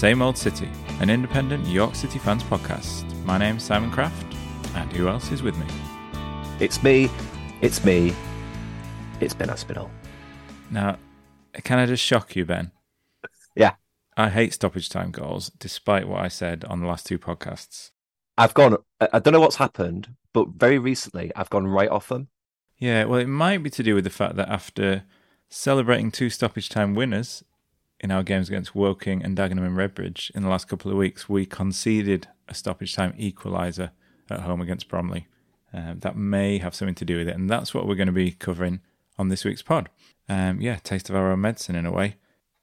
Same Old City, an independent New York City fans podcast. My name's Simon Kraft, and who else is with me? It's me, it's me, it's Ben Aspinall. Now, can I just shock you, Ben? Yeah. I hate stoppage time goals, despite what I said on the last two podcasts. I've gone, I don't know what's happened, but very recently I've gone right off them. Yeah, well, it might be to do with the fact that after celebrating two stoppage time winners in our games against Woking and Dagenham and Redbridge in the last couple of weeks, we conceded a stoppage time equaliser at home against Bromley. Um, that may have something to do with it, and that's what we're going to be covering on this week's pod. Um, yeah, taste of our own medicine in a way.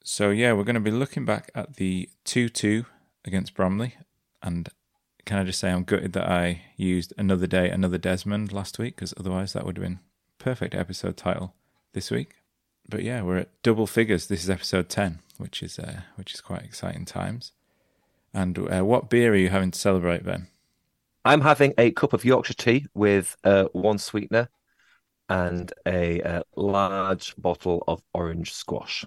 So yeah, we're going to be looking back at the two-two against Bromley, and can I just say I'm gutted that I used another day, another Desmond last week, because otherwise that would have been perfect episode title this week. But yeah, we're at double figures. This is episode ten, which is uh, which is quite exciting times. And uh, what beer are you having to celebrate, then? I'm having a cup of Yorkshire tea with uh, one sweetener and a uh, large bottle of orange squash.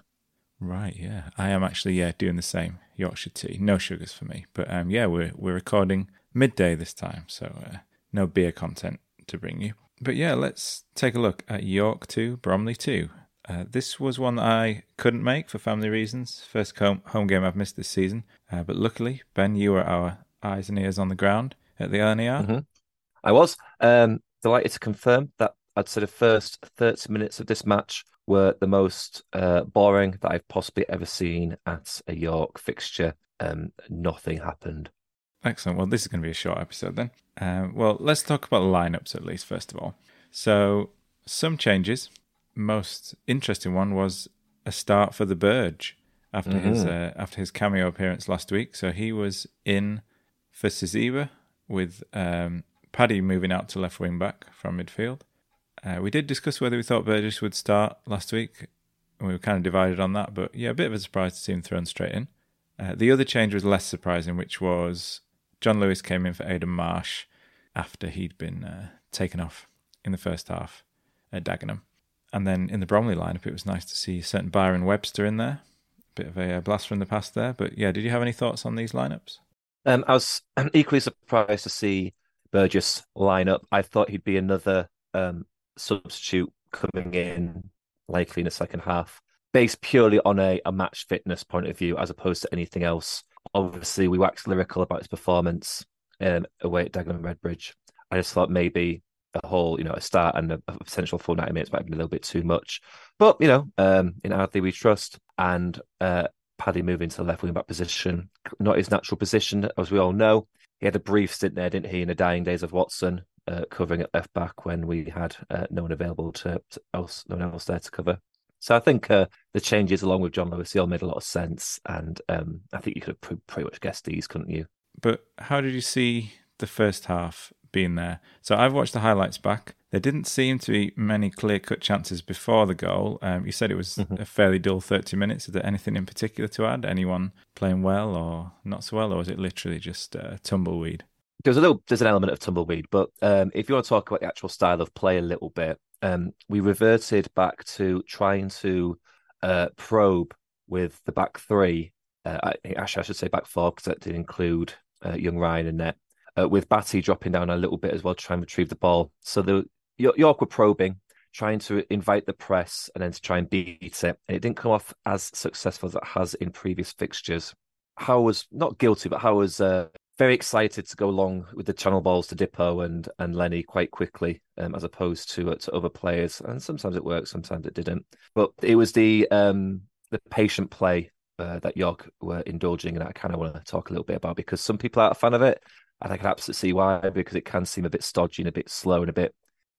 Right, yeah, I am actually yeah doing the same Yorkshire tea. No sugars for me, but um, yeah, we're we're recording midday this time, so uh, no beer content to bring you. But yeah, let's take a look at York two, Bromley two. Uh, this was one that I couldn't make for family reasons. First home, home game I've missed this season. Uh, but luckily, Ben, you were our eyes and ears on the ground at the LNER. Mm-hmm. I was um, delighted to confirm that I'd say the first 30 minutes of this match were the most uh, boring that I've possibly ever seen at a York fixture. Um, nothing happened. Excellent. Well, this is going to be a short episode then. Uh, well, let's talk about the lineups at least, first of all. So, some changes most interesting one was a start for the Burge after mm-hmm. his uh, after his cameo appearance last week. So he was in for Siziba with um, Paddy moving out to left wing back from midfield. Uh, we did discuss whether we thought Burgess would start last week. and We were kind of divided on that, but yeah, a bit of a surprise to see him thrown straight in. Uh, the other change was less surprising, which was John Lewis came in for Aidan Marsh after he'd been uh, taken off in the first half at Dagenham. And then in the Bromley lineup, it was nice to see certain Byron Webster in there. Bit of a, a blast from the past there. But yeah, did you have any thoughts on these lineups? Um, I was equally surprised to see Burgess line up. I thought he'd be another um, substitute coming in, likely in the second half, based purely on a, a match fitness point of view, as opposed to anything else. Obviously, we waxed lyrical about his performance um, away at Dagenham Redbridge. I just thought maybe a whole, you know, a start and a, a potential full 90 minutes might have been a little bit too much. But, you know, um, in Ardley we trust. And uh, Paddy moving to the left wing back position, not his natural position, as we all know. He had a brief stint there, didn't he, in the dying days of Watson, uh, covering at left back when we had uh, no one available to, to, else, no one else there to cover. So I think uh, the changes, along with John Lewis, all made a lot of sense, and um, I think you could have pretty much guessed these, couldn't you? But how did you see the first half being there. So I've watched the highlights back. There didn't seem to be many clear cut chances before the goal. Um, you said it was mm-hmm. a fairly dull 30 minutes. Is there anything in particular to add? Anyone playing well or not so well? Or is it literally just uh, tumbleweed? There's a little, there's an element of tumbleweed, but um, if you want to talk about the actual style of play a little bit, um, we reverted back to trying to uh, probe with the back three. Uh, actually, I should say back four because that did include uh, young Ryan and net uh, with Batty dropping down a little bit as well to try and retrieve the ball. So the York were probing, trying to invite the press and then to try and beat it. And it didn't come off as successful as it has in previous fixtures. Howe was not guilty, but Howe was uh, very excited to go along with the channel balls to Dipo and and Lenny quite quickly, um, as opposed to uh, to other players. And sometimes it worked, sometimes it didn't. But it was the um, the patient play uh, that York were indulging, and I kind of want to talk a little bit about because some people are a fan of it, and I can absolutely see why because it can seem a bit stodgy and a bit slow and a bit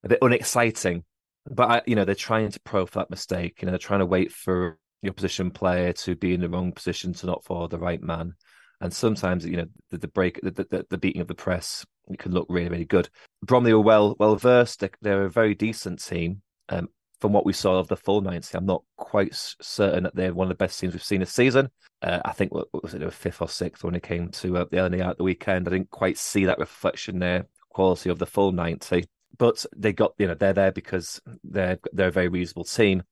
a bit unexciting. But I, you know, they're trying to pro for that mistake. You know, they're trying to wait for the opposition player to be in the wrong position to not follow the right man. And sometimes, you know, the, the break, the, the, the beating of the press, it can look really, really good. Bromley were well well versed. They're, they're a very decent team. Um, from what we saw of the full 90, I'm not quite certain that they're one of the best teams we've seen this season. Uh, I think what, was it, they were fifth or sixth when it came to uh, the early out the weekend. I didn't quite see that reflection there, quality of the full 90. But they got, you know, they're there because they're they're a very reasonable team.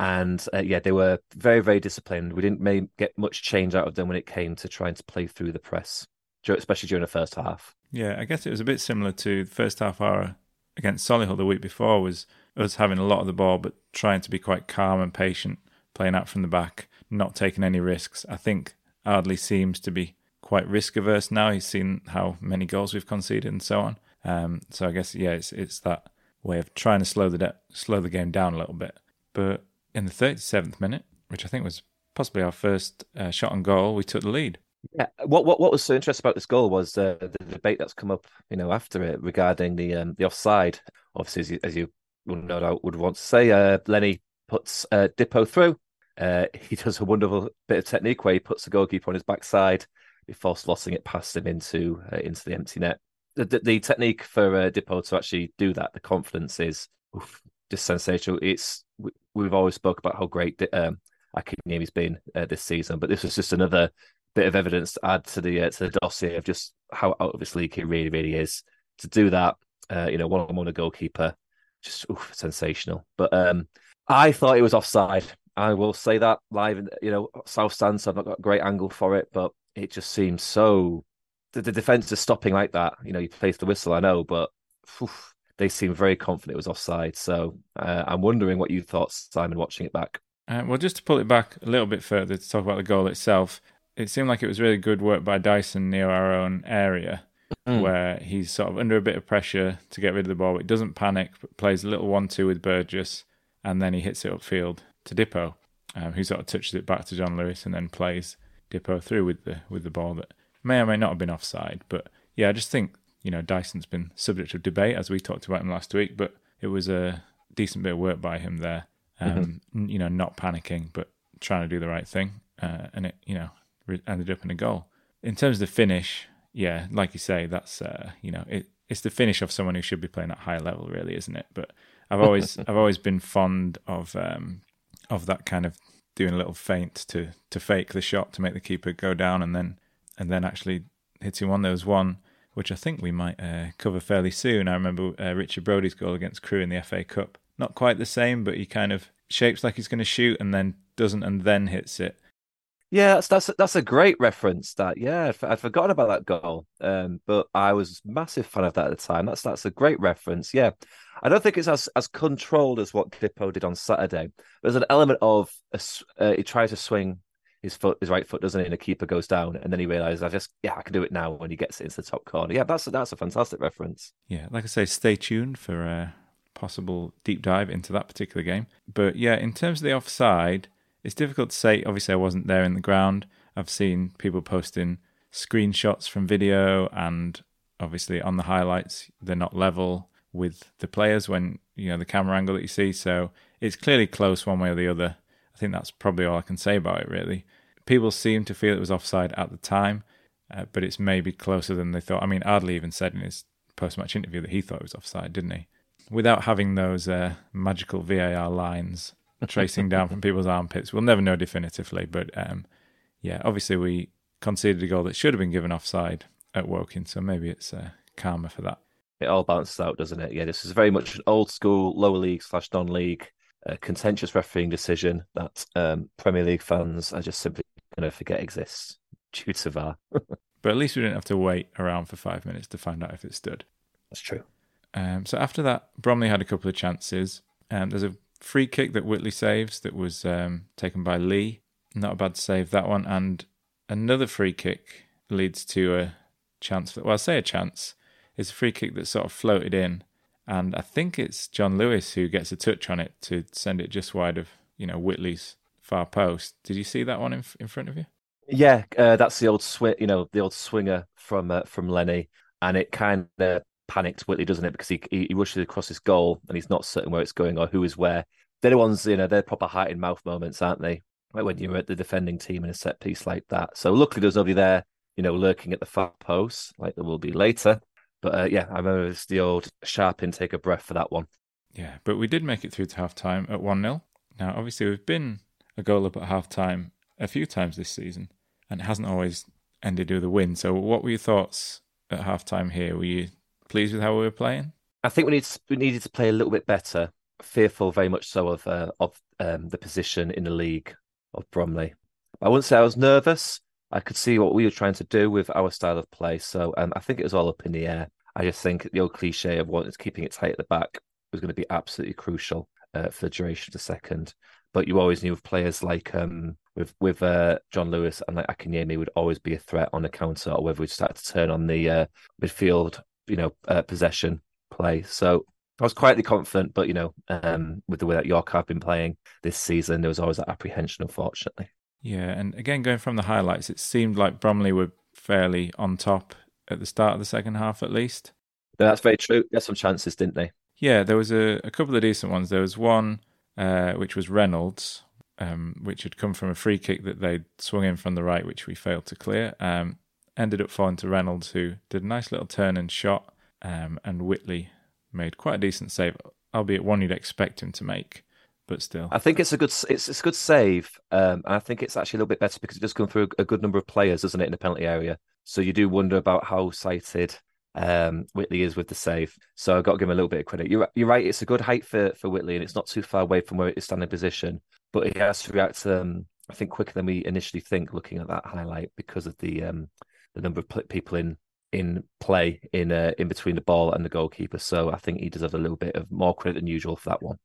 And uh, yeah, they were very, very disciplined. We didn't may get much change out of them when it came to trying to play through the press, especially during the first half. Yeah, I guess it was a bit similar to the first half hour against Solihull the week before was us having a lot of the ball, but trying to be quite calm and patient, playing out from the back, not taking any risks. I think Ardley seems to be quite risk averse now. He's seen how many goals we've conceded and so on. Um, so I guess yeah, it's it's that way of trying to slow the de- slow the game down a little bit. But in the 37th minute, which I think was possibly our first uh, shot on goal, we took the lead. Yeah, what what what was so interesting about this goal was uh, the debate that's come up, you know, after it regarding the um, the offside. Obviously, as you, as you no doubt would want to say, uh, Lenny puts uh, Dipo through. Uh, he does a wonderful bit of technique where he puts the goalkeeper on his backside before slotting it past him into uh, into the empty net. The, the, the technique for uh, Dipo to actually do that, the confidence is oof, just sensational. It's we, have always spoke about how great um, Akinyemi's been uh, this season, but this was just another bit of evidence to add to the to the dossier of just how out of his league he really really is. To do that, you know, one on one a goalkeeper, just oof, sensational. But um, I thought it was offside. I will say that live, in, you know, South Stand, so I've not got a great angle for it, but it just seems so. The, the defense is stopping like that. You know, you place the whistle, I know, but oof, they seem very confident it was offside. So uh, I'm wondering what you thought, Simon, watching it back. Uh, well, just to pull it back a little bit further to talk about the goal itself, it seemed like it was really good work by Dyson near our own area, mm. where he's sort of under a bit of pressure to get rid of the ball, but doesn't panic, but plays a little one-two with Burgess, and then he hits it upfield to Dipo, um, who sort of touches it back to John Lewis and then plays Dipo through with the with the ball that may or may not have been offside. But yeah, I just think you know Dyson's been subject of debate as we talked about him last week, but it was a decent bit of work by him there. Um, mm-hmm. You know, not panicking, but trying to do the right thing, uh, and it you know ended up in a goal. In terms of the finish, yeah, like you say, that's uh, you know it, it's the finish of someone who should be playing at high level, really, isn't it? But I've always I've always been fond of um, of that kind of doing a little feint to to fake the shot to make the keeper go down and then and then actually hitting one. There was one which I think we might uh, cover fairly soon. I remember uh, Richard Brodie's goal against Crewe in the FA Cup. Not quite the same, but he kind of shapes like he's going to shoot and then doesn't and then hits it. Yeah, that's that's that's a great reference. That yeah, I'd, I'd forgotten about that goal, um, but I was massive fan of that at the time. That's that's a great reference. Yeah, I don't think it's as as controlled as what Dipo did on Saturday. There's an element of a, uh, he tries to swing his foot, his right foot, doesn't he? And the keeper goes down, and then he realizes, I just yeah, I can do it now. When he gets it into the top corner, yeah, that's that's a fantastic reference. Yeah, like I say, stay tuned for a possible deep dive into that particular game. But yeah, in terms of the offside it's difficult to say. Obviously, I wasn't there in the ground. I've seen people posting screenshots from video, and obviously on the highlights, they're not level with the players when you know the camera angle that you see. So it's clearly close one way or the other. I think that's probably all I can say about it. Really, people seem to feel it was offside at the time, uh, but it's maybe closer than they thought. I mean, Ardley even said in his post-match interview that he thought it was offside, didn't he? Without having those uh, magical VAR lines tracing down from people's armpits. We'll never know definitively, but um, yeah, obviously we conceded a goal that should have been given offside at Woking, so maybe it's uh, karma for that. It all balances out, doesn't it? Yeah, this is very much an old school lower league slash non league uh, contentious refereeing decision that um, Premier League fans are just simply going to forget exists due to VAR. but at least we didn't have to wait around for five minutes to find out if it stood. That's true. Um, so after that, Bromley had a couple of chances. Um, there's a free kick that Whitley saves that was um, taken by Lee. Not a bad save that one. And another free kick leads to a chance. For, well, I say a chance. It's a free kick that sort of floated in, and I think it's John Lewis who gets a touch on it to send it just wide of you know Whitley's far post. Did you see that one in in front of you? Yeah, uh, that's the old swing. You know, the old swinger from uh, from Lenny, and it kind of panicked Whitley, doesn't it? Because he, he rushes across his goal and he's not certain where it's going or who is where. They're the ones, you know, they're proper height in mouth moments, aren't they? Like when you're at the defending team in a set piece like that. So luckily there's nobody there, you know, lurking at the far post like there will be later. But uh, yeah, I remember it's the old sharp intake of breath for that one. Yeah, but we did make it through to half time at 1 0. Now, obviously, we've been a goal up at half time a few times this season, and it hasn't always ended with a win. So, what were your thoughts at half time here? Were you pleased with how we were playing? I think we need to, we needed to play a little bit better. fearful very much so of uh, of um, the position in the league of Bromley. I wouldn't say I was nervous. I could see what we were trying to do with our style of play. So um, I think it was all up in the air. I just think the old cliche of wanting to keeping it tight at the back was going to be absolutely crucial uh, for the duration of the second. But you always knew with players like um, with with uh, John Lewis and like Akinyemi would always be a threat on the counter, or whether we'd start to turn on the uh, midfield, you know, uh, possession play. So I was quietly confident, but you know, um, with the way that York have been playing this season, there was always that apprehension, unfortunately. Yeah, and again, going from the highlights, it seemed like Bromley were fairly on top at the start of the second half, at least. that's very true. They had some chances, didn't they? Yeah, there was a, a couple of decent ones. There was one uh, which was Reynolds, um, which had come from a free kick that they'd swung in from the right, which we failed to clear. Um, ended up falling to Reynolds, who did a nice little turn and shot, um, and Whitley made quite a decent save, albeit one you'd expect him to make, but still. I think it's a good it's, it's a good save, um, and I think it's actually a little bit better because it does come through a good number of players, doesn't it, in the penalty area? So you do wonder about how sighted um, Whitley is with the save. So I've got to give him a little bit of credit. You're, you're right, it's a good height for, for Whitley, and it's not too far away from where it is standing position, but he has to react, um, I think, quicker than we initially think looking at that highlight because of the um, the number of people in in play in uh, in between the ball and the goalkeeper. So I think he deserves a little bit of more credit than usual for that one.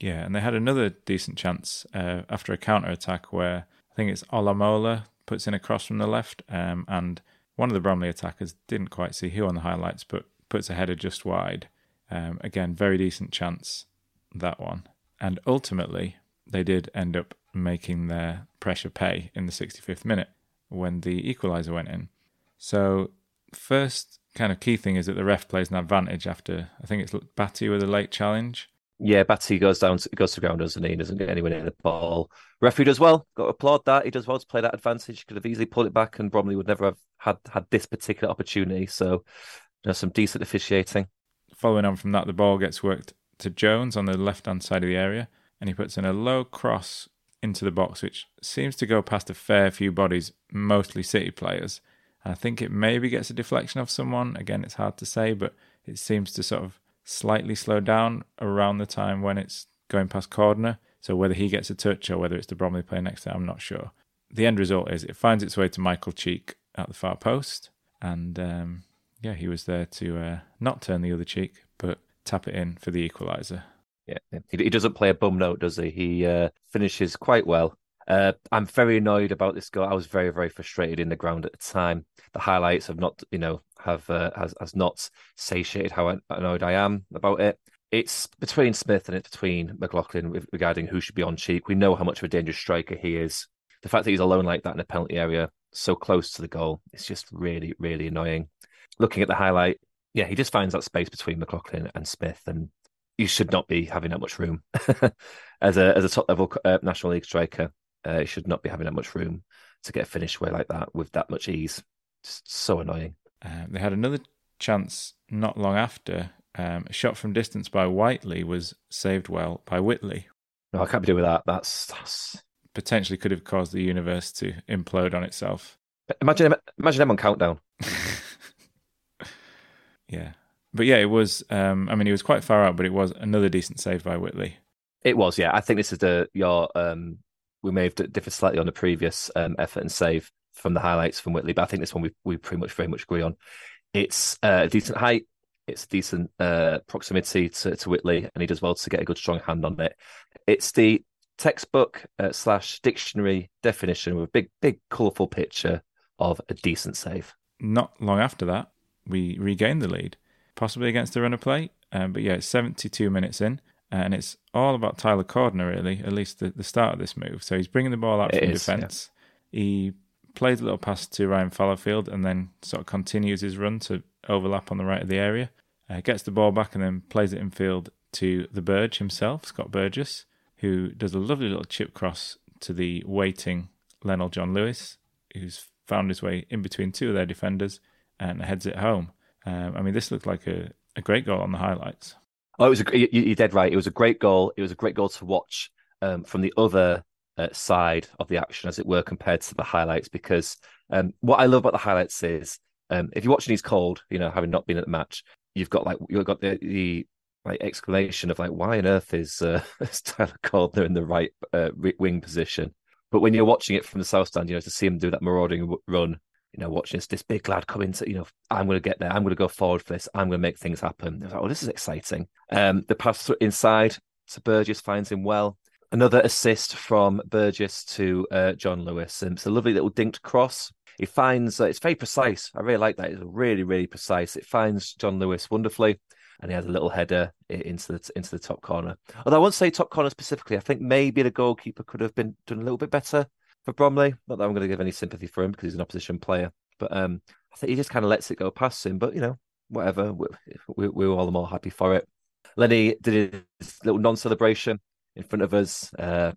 Yeah, and they had another decent chance uh, after a counter attack where I think it's Olamola puts in a cross from the left, um, and one of the Bromley attackers didn't quite see who on the highlights, but puts a header just wide. Um, again, very decent chance that one, and ultimately they did end up making their pressure pay in the 65th minute when the equaliser went in. So first kind of key thing is that the ref plays an advantage after I think it's Batty with a late challenge. Yeah, Batty goes down, to, goes to ground, doesn't he? He doesn't get anywhere near the ball. Referee does well. Got to applaud that. He does well to play that advantage. He could have easily pulled it back, and Bromley would never have had had this particular opportunity. So, you know, some decent officiating. Following on from that, the ball gets worked to Jones on the left hand side of the area, and he puts in a low cross into the box, which seems to go past a fair few bodies, mostly City players. I think it maybe gets a deflection of someone. Again, it's hard to say, but it seems to sort of slightly slow down around the time when it's going past Cordner. So whether he gets a touch or whether it's the Bromley player next to him, I'm not sure. The end result is it finds its way to Michael Cheek at the far post, and um, yeah, he was there to uh, not turn the other cheek, but tap it in for the equaliser. Yeah, he, doesn't play a bum note, does he? He uh, finishes quite well. Uh, I'm very annoyed about this goal. I was very, very frustrated in the ground at the time. The highlights have not, you know, have uh, has has not satiated how annoyed I am about it. It's between Smith and it's between McLaughlin regarding who should be on Cheek. We know how much of a dangerous striker he is. The fact that he's alone like that in the penalty area, so close to the goal, it's just really, really annoying. Looking at the highlight, yeah, he just finds that space between McLaughlin and Smith, and you should not be having that much room as a as a top level uh, National League striker. Uh, he should not be having that much room to get a finish away like that with that much ease. Just so annoying. Uh, they had another chance not long after. Um, a shot from distance by Whitely was saved well by Whitley. No, I can't be doing with that. That's, that's potentially could have caused the universe to implode on itself. Imagine imagine him on countdown. yeah, but yeah, it was. Um, I mean, he was quite far out, but it was another decent save by Whitley. It was, yeah. I think this is the your um, we may have differed slightly on the previous um, effort and save from the highlights from Whitley, but I think this one we we pretty much very much agree on. It's uh, a decent height, it's a decent uh, proximity to, to Whitley, and he does well to get a good strong hand on it. It's the textbook uh, slash dictionary definition with a big, big, colourful picture of a decent save. Not long after that, we regained the lead, possibly against the runner play. Um, but yeah, it's 72 minutes in and it's all about Tyler Cordner, really, at least the, the start of this move. So he's bringing the ball out it from is, defence. Yeah. He plays a little pass to Ryan Fallowfield and then sort of continues his run to overlap on the right of the area. Uh, gets the ball back and then plays it in field to the Burge himself, Scott Burgess, who does a lovely little chip cross to the waiting Lenell John Lewis, who's found his way in between two of their defenders and heads it home. Um, I mean, this looked like a, a great goal on the highlights. Oh, it was a, you, are dead right. It was a great goal. It was a great goal to watch um, from the other uh, side of the action, as it were, compared to the highlights. Because um, what I love about the highlights is um, if you're watching these cold, you know, having not been at the match, you've got like you've got the, the like exclamation of like, why on earth is uh, Tyler Cordner in the right uh, wing position? But when you're watching it from the south stand, you know, to see him do that marauding run, you know, watching this, this big lad come into, you know, I'm going to get there. I'm going to go forward for this. I'm going to make things happen. I was like, oh, this is exciting. Um, the pass inside to Burgess finds him well. Another assist from Burgess to uh, John Lewis. It's a lovely little dinked cross. He finds uh, it's very precise. I really like that. It's really, really precise. It finds John Lewis wonderfully and he has a little header into the into the top corner. Although I won't say top corner specifically. I think maybe the goalkeeper could have been done a little bit better for Bromley. Not that I'm going to give any sympathy for him because he's an opposition player, but um, I think he just kind of lets it go past him. But you know, whatever. We, we, we were all the more happy for it. Lenny did his little non-celebration in front of us. Uh,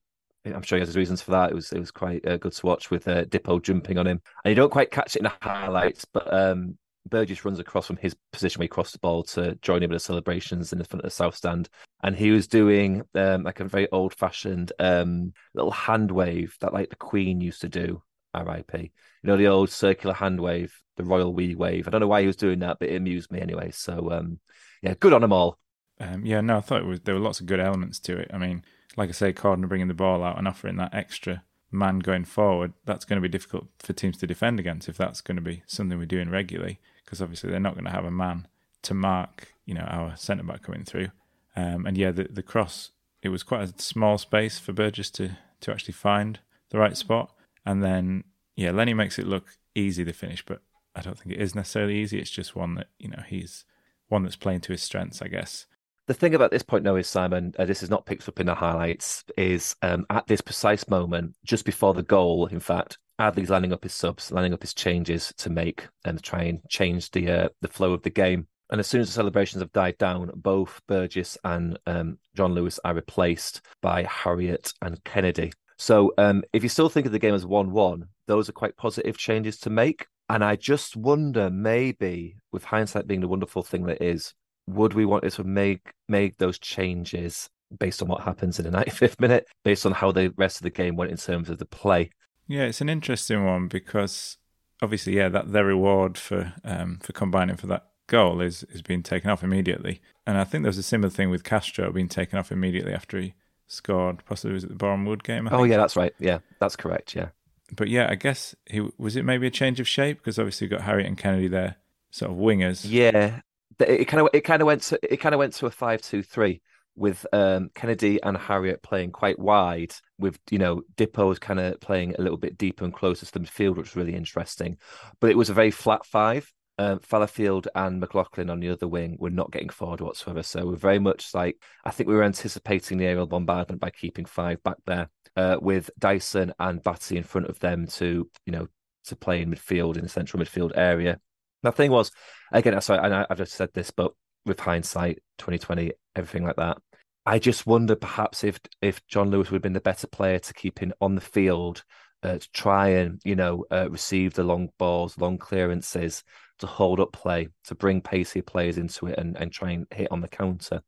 I'm sure he has his reasons for that. It was it was quite uh, good to watch with uh, Dipo jumping on him, and you don't quite catch it in the highlights, but um, Burgess runs across from his position where he crossed the ball to join him in the celebrations in the front of the south stand, and he was doing um, like a very old fashioned um, little hand wave that like the Queen used to do. R.I.P. You know the old circular hand wave, the royal wee wave. I don't know why he was doing that, but it amused me anyway. So um, yeah, good on them all. Um, yeah, no, I thought was, there were lots of good elements to it. I mean, like I say, Cordner bringing the ball out and offering that extra man going forward, that's going to be difficult for teams to defend against if that's going to be something we're doing regularly because obviously they're not going to have a man to mark, you know, our centre back coming through. Um, and yeah, the the cross it was quite a small space for Burgess to to actually find the right spot, and then yeah, Lenny makes it look easy to finish, but I don't think it is necessarily easy. It's just one that you know he's one that's playing to his strengths, I guess. The thing about this point now is Simon, uh, this is not picked up in the highlights. Is um, at this precise moment, just before the goal, in fact, Ardley's lining up his subs, lining up his changes to make and try and change the uh, the flow of the game. And as soon as the celebrations have died down, both Burgess and um, John Lewis are replaced by Harriott and Kennedy. So um, if you still think of the game as 1 1, those are quite positive changes to make. And I just wonder, maybe with hindsight being the wonderful thing that is, would we want to make make those changes based on what happens in the 95th minute, based on how the rest of the game went in terms of the play? Yeah, it's an interesting one because obviously, yeah, that their reward for um, for combining for that goal is is being taken off immediately, and I think there was a similar thing with Castro being taken off immediately after he scored. Possibly was it the Boreham Wood game? oh yeah, that's right. Yeah, that's correct. Yeah, but yeah, I guess he was it maybe a change of shape because obviously you've got Harriott and Kennedy there, sort of wingers. Yeah, it kind of it kind of went to it kind of went to a five two three with um, Kennedy and Harriott playing quite wide, with you know Dipo's kind of playing a little bit deeper and closer to the midfield, which was really interesting. But it was a very flat five. Um, Fallowfield and McLaughlin on the other wing were not getting forward whatsoever. So we're very much like I think we were anticipating the aerial bombardment by keeping five back there, uh, with Dyson and Batty in front of them to you know to play in midfield in the central midfield area. The thing was, again, sorry, and I, I've just said this, but with hindsight, 2020, everything like that, I just wonder perhaps if if John Lewis would have been the better player to keep in on the field uh, to try and you know uh, receive the long balls, long clearances, to hold up play, to bring pacey players into it and, and try and hit on the counter.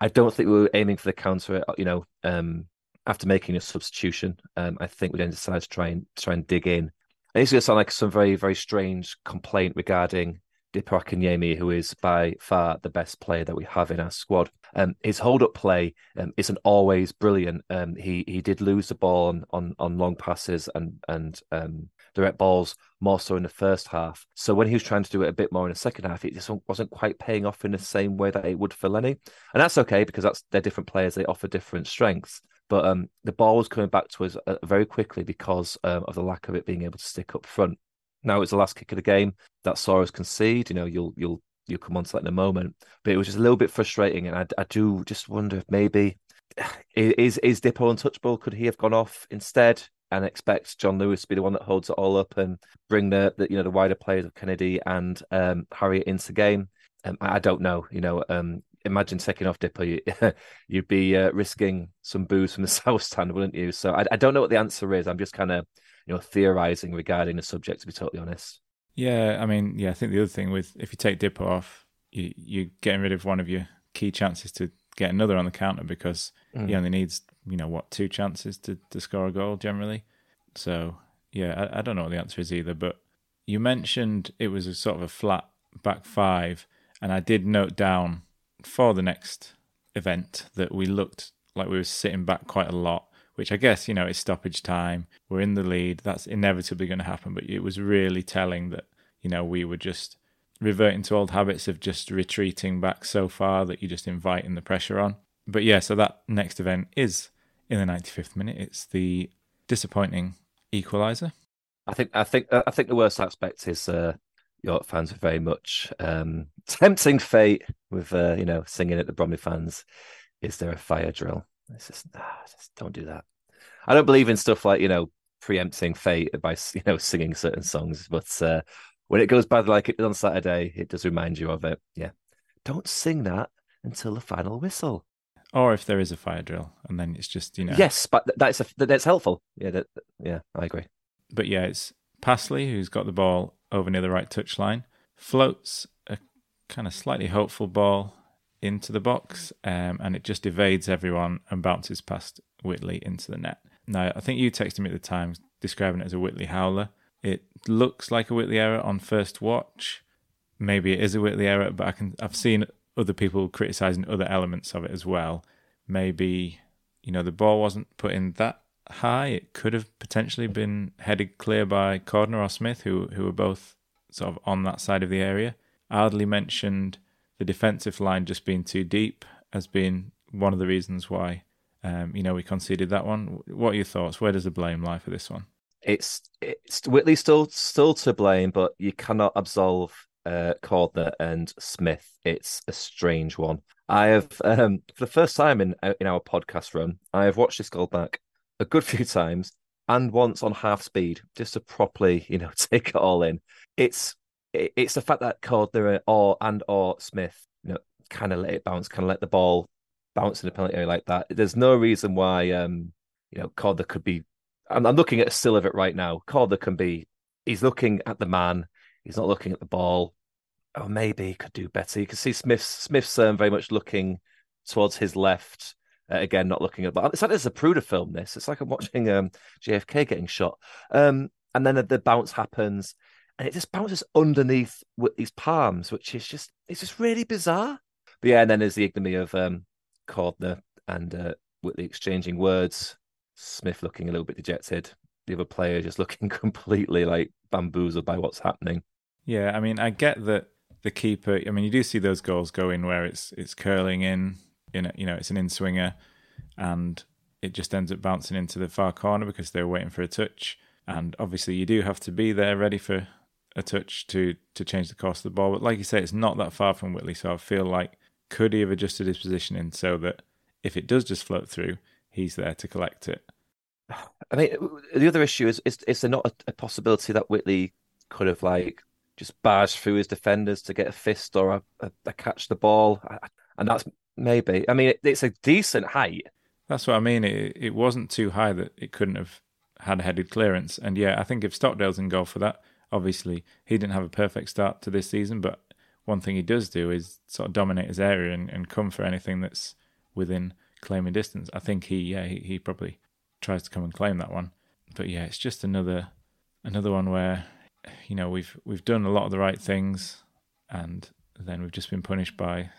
I don't think we were aiming for the counter. Uh, you know, um, after making a substitution, um, I think we then decided to try and try and dig in. And it's going to sound like some very very strange complaint regarding Dipo Akinyemi, who is by far the best player that we have in our squad. Um, his hold up play um, isn't always brilliant. Um, he he did lose the ball on on, on long passes and and um, direct balls more so in the first half. So when he was trying to do it a bit more in the second half, it just wasn't quite paying off in the same way that it would for Lenny. And that's okay because that's they're different players. They offer different strengths. But um, the ball was coming back to us uh, very quickly because um, of the lack of it being able to stick up front. Now it's the last kick of the game that saw us concede. You know, you'll you'll you'll come on to that in a moment. But it was just a little bit frustrating, and I, I do just wonder if maybe is is Dipo untouchable? Could he have gone off instead and expect John Lewis to be the one that holds it all up and bring the, the you know the wider players of Kennedy and um, Harriott into game? Um, I, I don't know. You know, um, imagine taking off Dipper, you, would be uh, risking some booze from the south stand, wouldn't you? So I, I don't know what the answer is. I'm just kind of you know theorizing regarding the subject, to be totally honest. Yeah, I mean, yeah, I think the other thing with if you take Dipper off, you you're getting rid of one of your key chances to get another on the counter because mm. he only needs you know what two chances to to score a goal generally. So yeah, I, I don't know what the answer is either. But you mentioned it was a sort of a flat back five, and I did note down for the next event that we looked like we were sitting back quite a lot, which I guess, you know, it's stoppage time. We're in the lead. That's inevitably going to happen. But it was really telling that, you know, we were just reverting to old habits of just retreating back so far that you're just inviting the pressure on. But yeah, so that next event is in the 95th minute. It's the disappointing equaliser. I think I think I think the worst aspect is uh, York fans were very much um, tempting fate with uh, you know singing at the Bromley fans. Is there a fire drill? It's just, ah, just don't do that. I don't believe in stuff like you know preempting fate by you know singing certain songs, but uh, when it goes bad like it did on Saturday, it does remind you of it. Yeah, don't sing that until the final whistle. Or if there is a fire drill, and then it's just you know. Yes, but that's a, that's helpful. Yeah, that, yeah, I agree. But yeah, it's Pasley who's got the ball over near the right touchline, floats a kind of slightly hopeful ball into the box, um, and it just evades everyone and bounces past Whitley into the net. Now, I think you texted me at the time describing it as a Whitley howler. It looks like a Whitley error on first watch. Maybe it is a Whitley error, but I can I've seen other people criticizing other elements of it as well. Maybe you know the ball wasn't put in that high. It could have potentially been headed clear by Cordner or Smith, who who were both sort of on that side of the area. Ardley mentioned the defensive line just being too deep as being one of the reasons why um, you know we conceded that one. What are your thoughts? Where does the blame lie for this one? It's it's Whitley still still to blame, but you cannot absolve uh, Cordner and Smith. It's a strange one. I have um, for the first time in in our podcast run, I have watched this goal back a good few times and once on half speed just to properly, you know, take it all in. It's it's the fact that Cordner or and or Smith, you know, kind of let it bounce, kind of let the ball bounce in the penalty area like that. There's no reason why, um, you know, Cordner could be. I'm, I'm looking at a still of it right now. Cordner can be. He's looking at the man. He's not looking at the ball. Or maybe he could do better. You can see Smith's Smith's um, very much looking towards his left uh, again, not looking at that. It's like it's Zapruder film. This. It's like I'm watching um, JFK getting shot. Um, and then the, the bounce happens, and it just bounces underneath with these palms, which is just it's just really bizarre. But yeah, and then there's the ignominy of um, Cordner and uh, Whitley exchanging words. Smith looking a little bit dejected. The other player just looking completely like bamboozled by what's happening. Yeah, I mean, I get that the keeper. I mean, you do see those goals go in where it's it's curling in in a, you know it's an in swinger, and it just ends up bouncing into the far corner because they're waiting for a touch. And obviously, you do have to be there ready for a touch to to change the course of the ball. But like you say, it's not that far from Whitley, so I feel like could he have adjusted his positioning so that if it does just float through, he's there to collect it. I mean, the other issue is is, is there not a, a possibility that Whitley could have like just barged through his defenders to get a fist or a, a, a catch the ball, and that's Maybe. I mean, it, it's a decent height. That's what I mean. It it wasn't too high that it couldn't have had headed clearance. And yeah, I think if Stockdale's in goal for that, obviously he didn't have a perfect start to this season, but one thing he does do is sort of dominate his area and, and come for anything that's within claiming distance. I think he yeah he, he probably tries to come and claim that one. But yeah, it's just another another one where you know we've we've done a lot of the right things and then we've just been punished by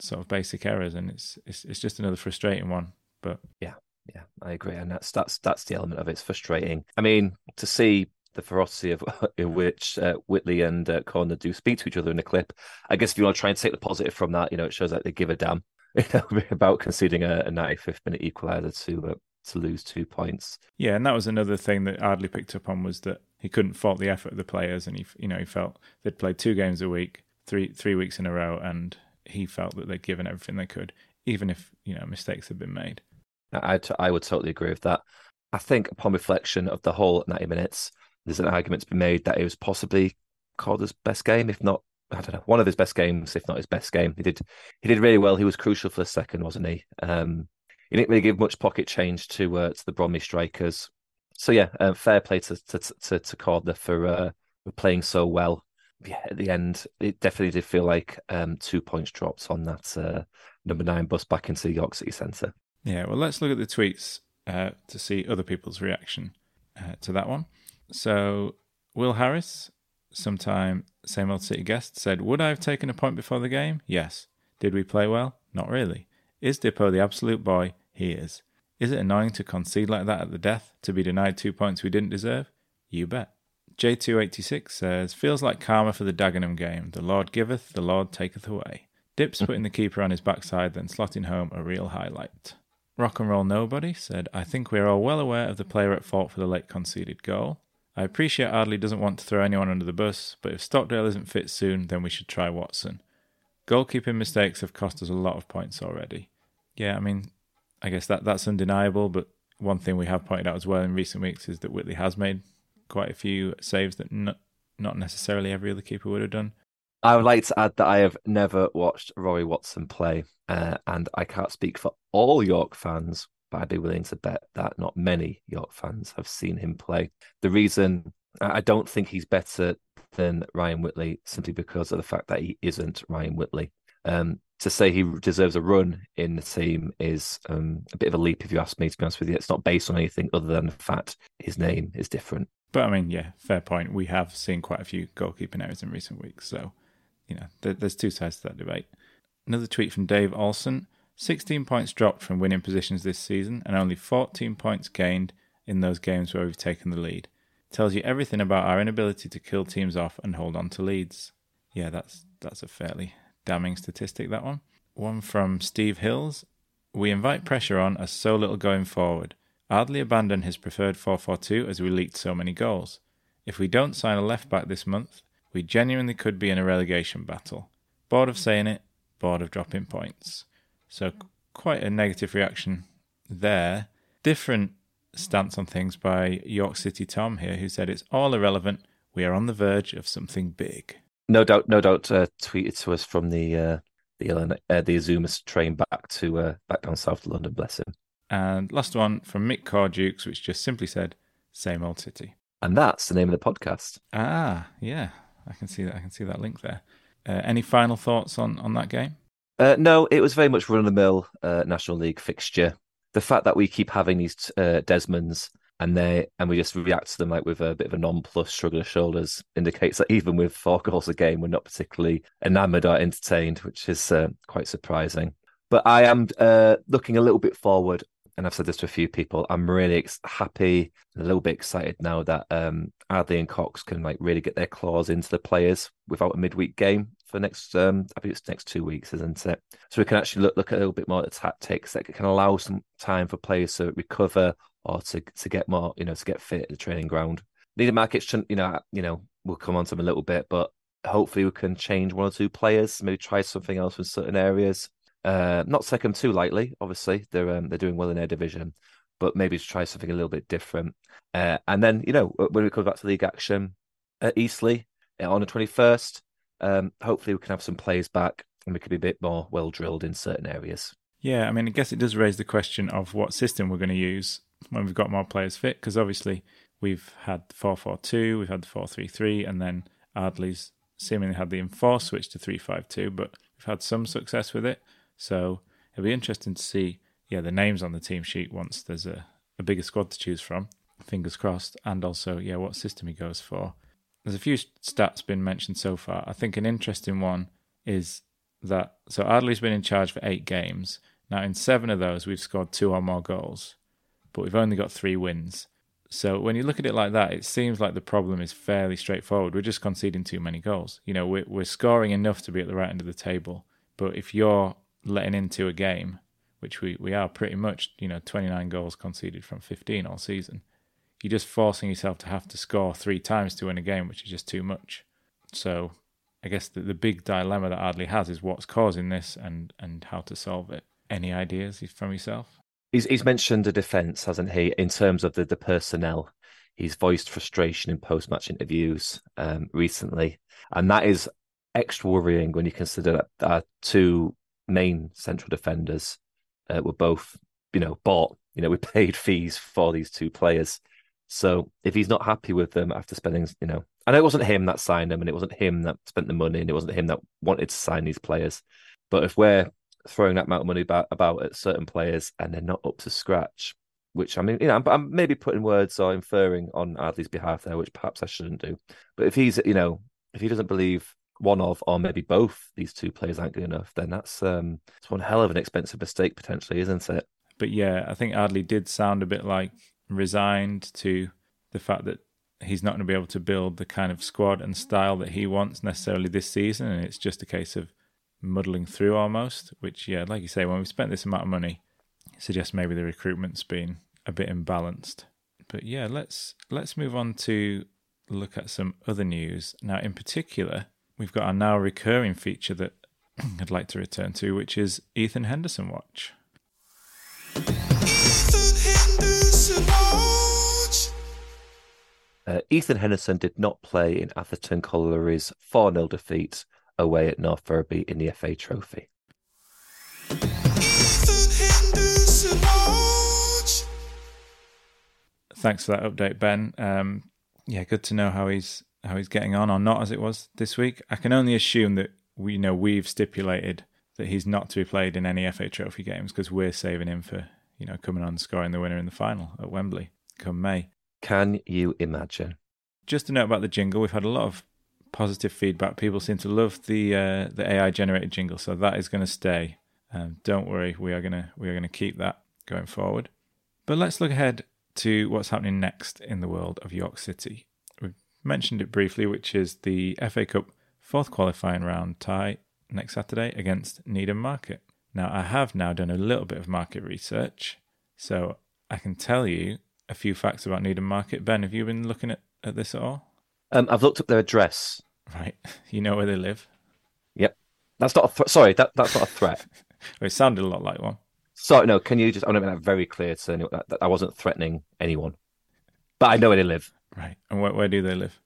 sort of basic errors, and it's it's it's just another frustrating one. But yeah, yeah, I agree, and that's that's that's the element of it. It's frustrating. I mean, to see the ferocity of in which uh, Whitley and uh, Cordner do speak to each other in the clip. I guess if you want to try and take the positive from that, you know, it shows that they give a damn you know, about conceding a, a 95th minute equaliser to uh, to lose two points. Yeah, and that was another thing that Ardley picked up on was that he couldn't fault the effort of the players, and he you know he felt they'd played two games a week, three three weeks in a row, and he felt that they'd given everything they could, even if you know mistakes had been made. I, I would totally agree with that. I think upon reflection of the whole 90 minutes, there's an argument to be made that it was possibly Calder's best game, if not, I don't know, one of his best games, if not his best game. He did he did really well. He was crucial for the second, wasn't he? Um, he didn't really give much pocket change to uh, to the Bromley strikers. So yeah, uh, fair play to to to, to Calder for uh, for playing so well yeah, at the end, it definitely did feel like um, two points dropped on that uh, number nine bus back into the York City Centre. Yeah, well, let's look at the tweets uh, to see other people's reaction uh, to that one. So, Will Harris, sometime same old City guest, said, Would I have taken a point before the game? Yes. Did we play well? Not really. Is Dipo the absolute boy? He is. Is it annoying to concede like that at the death, to be denied two points we didn't deserve? You bet. J286 says, Feels like karma for the Dagenham game. The Lord giveth, the Lord taketh away. Dips putting the keeper on his backside, then slotting home a real highlight. Rock and Roll Nobody said, I think we are all well aware of the player at fault for the late conceded goal. I appreciate Ardley doesn't want to throw anyone under the bus, but if Stockdale isn't fit soon, then we should try Watson. Goalkeeping mistakes have cost us a lot of points already. Yeah, I mean, I guess that that's undeniable, but one thing we have pointed out as well in recent weeks is that Whitley has made quite a few saves that not, not necessarily every other keeper would have done. I would like to add that I have never watched Rory Watson play, uh, and I can't speak for all York fans, but I'd be willing to bet that not many York fans have seen him play. The reason I don't think he's better than Ryan Whitley simply because of the fact that he isn't Ryan Whitley. Um, to say he deserves a run in the team is um, a bit of a leap, if you ask me. To be honest with you, it's not based on anything other than the fact his name is different. But I mean, yeah, fair point. We have seen quite a few goalkeeping errors in recent weeks, so you know, there's two sides to that debate. Another tweet from Dave Olson 16 points dropped from winning positions this season, and only 14 points gained in those games where we've taken the lead. Tells you everything about our inability to kill teams off and hold on to leads. Yeah, that's that's a fairly damning statistic, that one. One from Steve Hills. We invite pressure on as so little going forward. Ardley abandoned his preferred 4 4 2 as we leaked so many goals. If we don't sign a left back this month, we genuinely could be in a relegation battle. Bored of saying it, bored of dropping points. So, quite a negative reaction there. Different stance on things by York City Tom here, who said it's all irrelevant. We are on the verge of something big. No doubt, no doubt. Uh, tweeted to us from the uh, the uh, the Azumas train back to uh, back down south to London. Bless him. And last one from Mick Cordukes, which just simply said, "Same old city." And that's the name of the podcast. Ah, yeah, I can see that. I can see that link there. Uh, any final thoughts on on that game? Uh, no, it was very much run of the mill uh, National League fixture. The fact that we keep having these uh, Desmonds and they and we just react to them like with a bit of a non-plus shrug of the shoulders indicates that even with four goals a game, we're not particularly enamoured or entertained, which is uh, quite surprising. But I am uh, looking a little bit forward and I've said this to a few people, I'm really happy, a little bit excited now that um, Ardley and Cox can like really get their claws into the players without a midweek game for next. Um, I think it's next two weeks, isn't it? So we can actually look look at a little bit more at the tactics that can allow some time for players to recover or to to get more, you know, to get fit at the training ground. Needham Markets, you know, you know, we'll come on to them a little bit, but hopefully we can change one or two players, maybe try something else in certain areas. Uh, not them too lightly. Obviously, they're um, they're doing well in their division, but maybe to try something a little bit different. Uh, and then you know when we come back to league action at Eastleigh uh, on the twenty first, um, hopefully we can have some players back and we can be a bit more well drilled in certain areas. Yeah, I mean, I guess it does raise the question of what system we're going to use when we've got more players fit, because obviously we've had four four two, we've had four three three, and then Ardley's seemingly had the enforced switch to three five two, but we've had some success with it. So it'll be interesting to see, yeah, the names on the team sheet once there's a, a bigger squad to choose from. Fingers crossed. And also, yeah, what system he goes for. There's a few stats been mentioned so far. I think an interesting one is that so Ardley's been in charge for eight games. Now, in seven of those, we've scored two or more goals, but we've only got three wins. So when you look at it like that, it seems like the problem is fairly straightforward. We're just conceding too many goals. You know, we're, we're scoring enough to be at the right end of the table, but if you're letting into a game, which we, we are pretty much, you know, 29 goals conceded from 15 all season. You're just forcing yourself to have to score three times to win a game, which is just too much. So I guess the, the big dilemma that Ardley has is what's causing this and, and how to solve it. Any ideas from yourself? He's, he's mentioned the defence, hasn't he, in terms of the, the personnel. He's voiced frustration in post match interviews um, recently. And that is extra worrying when you consider that our two main central defenders uh, were both, you know, bought. You know, we paid fees for these two players. So if he's not happy with them after spending, you know, know it wasn't him that signed them, and it wasn't him that spent the money, and it wasn't him that wanted to sign these players. But if we're throwing that amount of money about, about at certain players and they're not up to scratch, which I mean, you know, I'm, I'm maybe putting words or inferring on Ardley's behalf there, which perhaps I shouldn't do. But if he's, you know, if he doesn't believe one of, or maybe both these two players aren't good enough, then that's um, it's one hell of an expensive mistake potentially, isn't it? But yeah, I think Ardley did sound a bit like resigned to the fact that he's not going to be able to build the kind of squad and style that he wants necessarily this season, and it's just a case of muddling through almost. Which, yeah, like you say, when we spent this amount of money, suggests maybe the recruitment's been a bit imbalanced. But yeah, let's let's move on to look at some other news. Now, in particular, we've got our now recurring feature that I'd like to return to, which is Ethan Henderson Watch. Uh, Ethan Henderson did not play in Atherton Collieries' 4 0 defeat away at North Ferriby in the FA Trophy. Thanks for that update, Ben. Um, yeah, good to know how he's how he's getting on or not as it was this week. I can only assume that we you know we've stipulated that he's not to be played in any FA Trophy games because we're saving him for you know coming on and scoring the winner in the final at Wembley come May. Can you imagine? Just a note about the jingle: we've had a lot of positive feedback. People seem to love the uh, the AI generated jingle, so that is going to stay. Um, don't worry, we are gonna we are gonna keep that going forward. But let's look ahead to what's happening next in the world of York City. Mentioned it briefly, which is the FA Cup fourth qualifying round tie next Saturday against Needham Market. Now, I have now done a little bit of market research, so I can tell you a few facts about Needham Market. Ben, have you been looking at, at this at all? Um, I've looked up their address. Right, you know where they live. Yep, that's not a th- sorry. That that's not a threat. it sounded a lot like one. Sorry, no. Can you just? I want to make that very clear to anyone that, that I wasn't threatening anyone, but I know where they live. Right, and where, where do they live?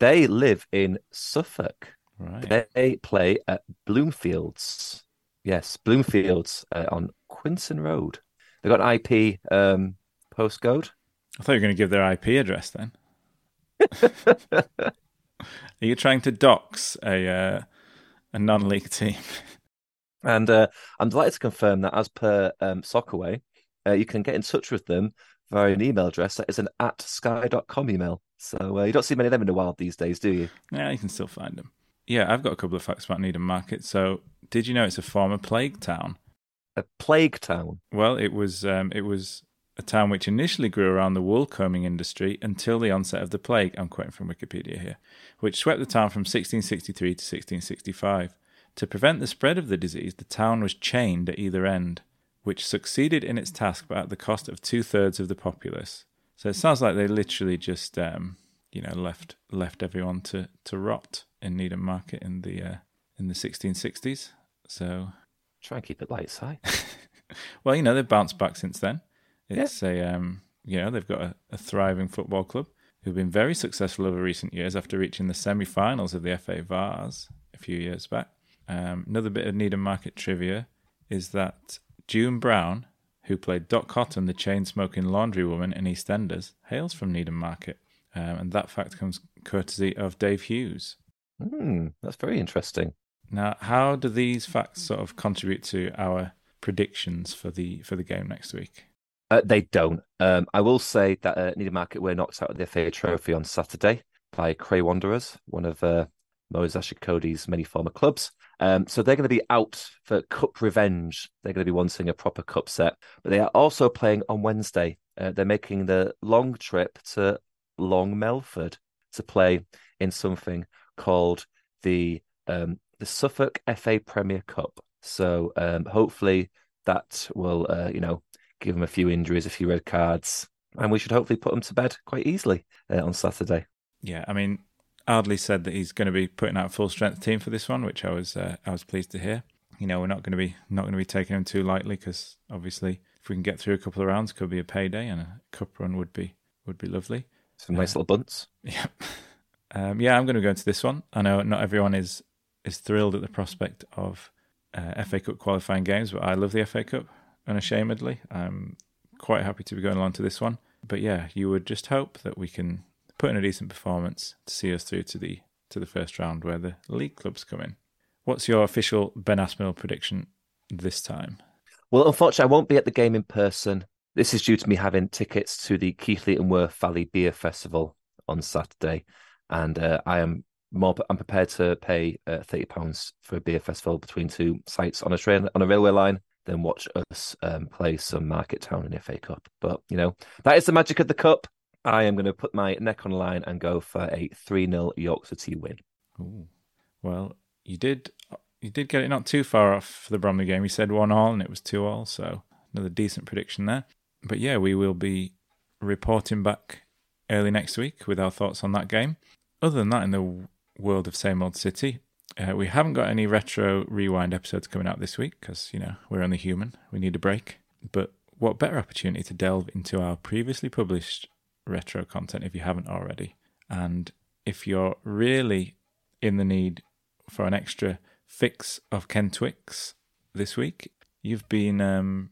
They live in Suffolk. Right. They play at Bloomfields. Yes, Bloomfields uh, on Quinton Road. They've got an IP um, postcode. I thought you were going to give their IP address then. Are you trying to dox a uh, a non-league team? And uh, I'm delighted to confirm that, as per um, Soccerway, uh, you can get in touch with them via an email address that is an at sky.com email. So uh, you don't see many of them in the wild these days, do you? Yeah, you can still find them. Yeah, I've got a couple of facts about Needham Market. So, did you know it's a former plague town? A plague town. Well, it was um, it was a town which initially grew around the wool combing industry until the onset of the plague. I'm quoting from Wikipedia here, which swept the town from 1663 to 1665. To prevent the spread of the disease, the town was chained at either end, which succeeded in its task but at the cost of two thirds of the populace. So it sounds like they literally just, um, you know, left left everyone to, to rot in Needham Market in the uh, in the 1660s. So try and keep it light side. well, you know, they've bounced back since then. It's yeah. a um, you know, they've got a, a thriving football club who've been very successful over recent years after reaching the semi-finals of the FA Vase a few years back. Um, another bit of Needham Market trivia is that June Brown, who played Dot Cotton, the chain smoking laundry woman in EastEnders, hails from Needham Market. Um, and that fact comes courtesy of Dave Hughes. Mm, that's very interesting. Now, how do these facts sort of contribute to our predictions for the for the game next week? Uh, they don't. Um, I will say that uh, Needham Market were knocked out of the FA Trophy on Saturday by Cray Wanderers, one of uh, Moses Cody's many former clubs. Um, so they're going to be out for cup revenge. They're going to be wanting a proper cup set, but they are also playing on Wednesday. Uh, they're making the long trip to Long Melford to play in something called the um, the Suffolk FA Premier Cup. So um, hopefully that will uh, you know give them a few injuries, a few red cards, and we should hopefully put them to bed quite easily uh, on Saturday. Yeah, I mean Ardley said that he's going to be putting out a full strength team for this one, which I was uh, I was pleased to hear. You know, we're not going to be not going to be taking him too lightly because obviously, if we can get through a couple of rounds, could be a payday, and a cup run would be would be lovely. Some nice uh, little bunts. Yeah, um, yeah. I'm going to go into this one. I know not everyone is is thrilled at the prospect of uh, FA Cup qualifying games, but I love the FA Cup unashamedly. I'm quite happy to be going along to this one. But yeah, you would just hope that we can put in a decent performance to see us through to the to the first round where the league clubs come in. What's your official Ben Aspinall prediction this time? Well, unfortunately, I won't be at the game in person. This is due to me having tickets to the Keighley and Worth Valley Beer Festival on Saturday, and uh, I am more. I'm prepared to pay uh, thirty pounds for a beer festival between two sites on a train on a railway line than watch us um, play some Market Town in the FA Cup. But you know that is the magic of the cup. I am going to put my neck on the line and go for a three 0 York City win. Ooh. Well, you did you did get it not too far off for the Bromley game. You said one all and it was two all, so another decent prediction there. But yeah, we will be reporting back early next week with our thoughts on that game. Other than that, in the world of same old city, uh, we haven't got any retro rewind episodes coming out this week because you know we're only human. We need a break. But what better opportunity to delve into our previously published retro content if you haven't already, and if you're really in the need for an extra fix of Ken Twix this week. You've been um,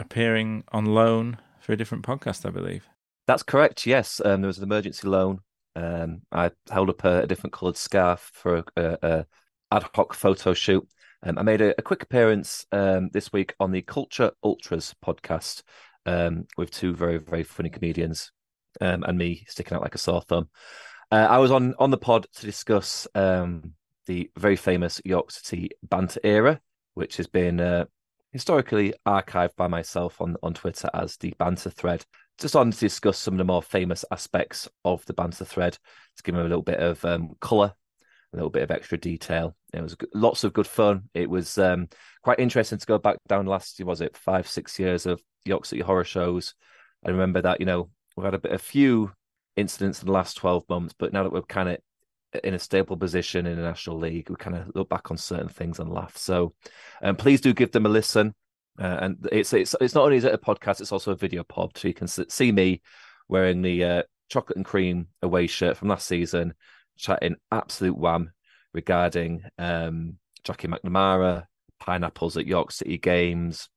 appearing on loan for a different podcast, I believe. That's correct. Yes, um, there was an emergency loan. Um, I held up a, a different coloured scarf for a, a, a, ad hoc photo shoot. Um, I made a, quick appearance um, this week on the Culture Ultras podcast um, with two very very funny comedians um, and me sticking out like a sore thumb. Uh, I was on on the pod to discuss um, the very famous York City banter era, which has been uh, historically archived by myself on, on Twitter as the banter thread. Just on to discuss some of the more famous aspects of the banter thread to give them a little bit of um, colour, a little bit of extra detail. It was lots of good fun. It was um, quite interesting to go back down last, year, was it five, six years of York City horror shows. I remember that, you know, we've had a, a few incidents in the last 12 months, but now that we're kind of in a stable position in the National League. We kind of look back on certain things and laugh. So, um, please do give them a listen. Uh, and it's it's it's not only is it a podcast, it's also a video pod. So you can see me wearing the uh, chocolate and cream away shirt from last season, chatting absolute wham regarding um, Jackie McNamara, pineapples at York City games,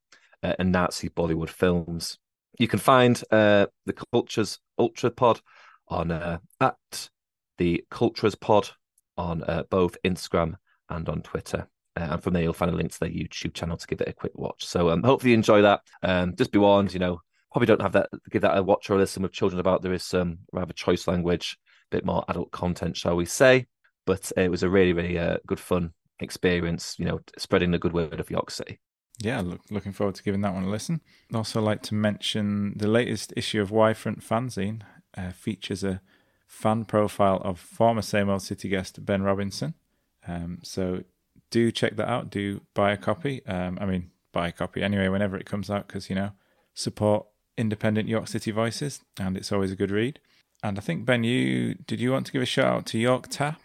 uh, and Nazi Bollywood films. You can find uh, the Cultures Ultra Pod on uh, at the Cultures Pod on uh, both Instagram and on Twitter. Uh, and from there, you'll find a link to their YouTube channel to give it a quick watch. So um, hopefully you enjoy that. Um, just be warned, you know, probably don't have that, give that a watch or a listen with children about. There is some rather choice language, a bit more adult content, shall we say. But it was a really, really uh, good fun experience, you know, spreading the good word of York City. Yeah, look, looking forward to giving that one a listen. I'd also like to mention the latest issue of Y Front Fanzine uh, features a fan profile of former Same Old City guest Ben Robinson. Um, so do check that out. Do buy a copy. Um, I mean, buy a copy anyway whenever it comes out because, you know, support independent York City voices and it's always a good read. And I think, Ben, you did you want to give a shout out to York Tap?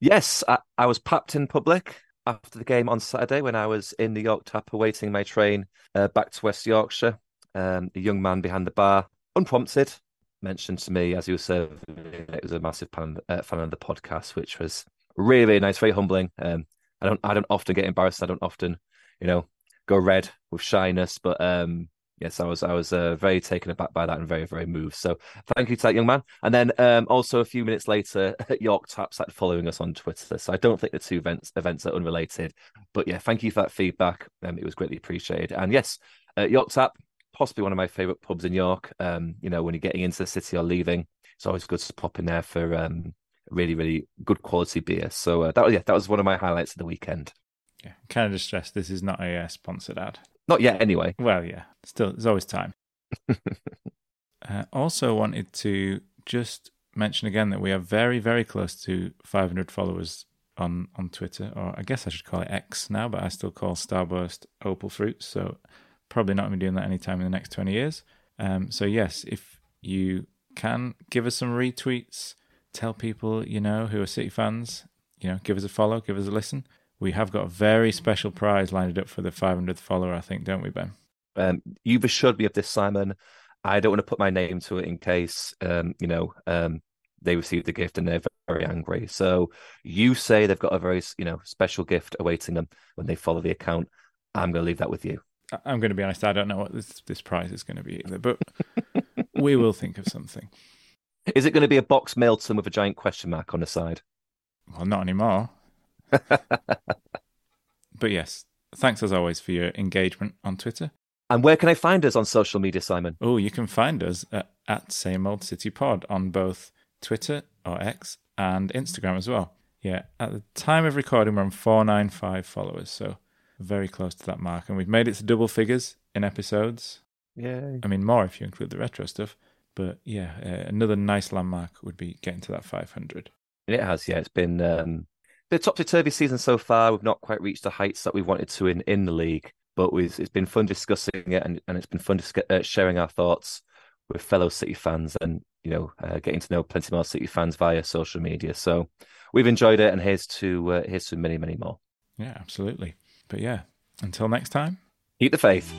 Yes, I, I was papped in public after the game on Saturday when I was in the York Tap awaiting my train uh, back to West Yorkshire. Um, young man behind the bar, unprompted, mentioned to me as he was serving it was a massive fan, uh, fan of the podcast, which was really, really nice, very humbling. Um, I don't I don't often get embarrassed. I don't often, you know, go red with shyness, but um, yes, I was I was uh, very taken aback by that and very very moved. So thank you to that young man. And then um, also a few minutes later, York Tap started following us on Twitter. So I don't think the two events events are unrelated, but yeah, thank you for that feedback. Um, it was greatly appreciated. And yes, uh, York Tap possibly one of my favorite pubs in York. Um, you know, when you're getting into the city or leaving, it's always good to pop in there for um, really, really good quality beer. So uh, that was yeah, that was one of my highlights of the weekend. Yeah, kind of distressed. This is not a uh, sponsored ad. Not yet, anyway. Well, yeah, still, there's always time. uh, also, wanted to just mention again that we are very, very close to 500 followers on on Twitter, or I guess I should call it X now, but I still call Starburst Opal Fruit. So Probably not going to be doing that anytime in the next 20 years. Um, so, yes, if you can give us some retweets, tell people you know who are City fans, you know, give us a follow, give us a listen. We have got a very special prize lined up for the 500th follower, I think, don't we, Ben? Um, you've assured me of this, Simon. I don't want to put my name to it in case, um, you know, um, they receive the gift and they're very angry. So you say they've got a very, you know, special gift awaiting them when they follow the account. I'm going to leave that with you. I'm going to be honest. I don't know what this this prize is going to be either, but we will think of something. Is it going to be a box mailed to them with a giant question mark on the side? Well, not anymore. but yes, thanks as always for your engagement on Twitter. And where can I find us on social media, Simon? Oh, you can find us at, at Same Old City Pod on both Twitter or X and Instagram as well. Yeah, at the time of recording, we're on 495 followers, so very close to that mark. And we've made it to double figures in episodes. Yeah. I mean, more if you include the retro stuff. But yeah, uh, another nice landmark would be getting to that 500. It has, yeah. It's been um, a topsy turvy season so far. We've not quite reached the heights that we wanted to in, in the league, but it's been fun discussing it and, and it's been fun dis- uh, sharing our thoughts with fellow City fans and you know uh, getting to know plenty more City fans via social media. So we've enjoyed it, and here's to uh, here's to many many more. Yeah, absolutely. But yeah, until next time, keep the faith.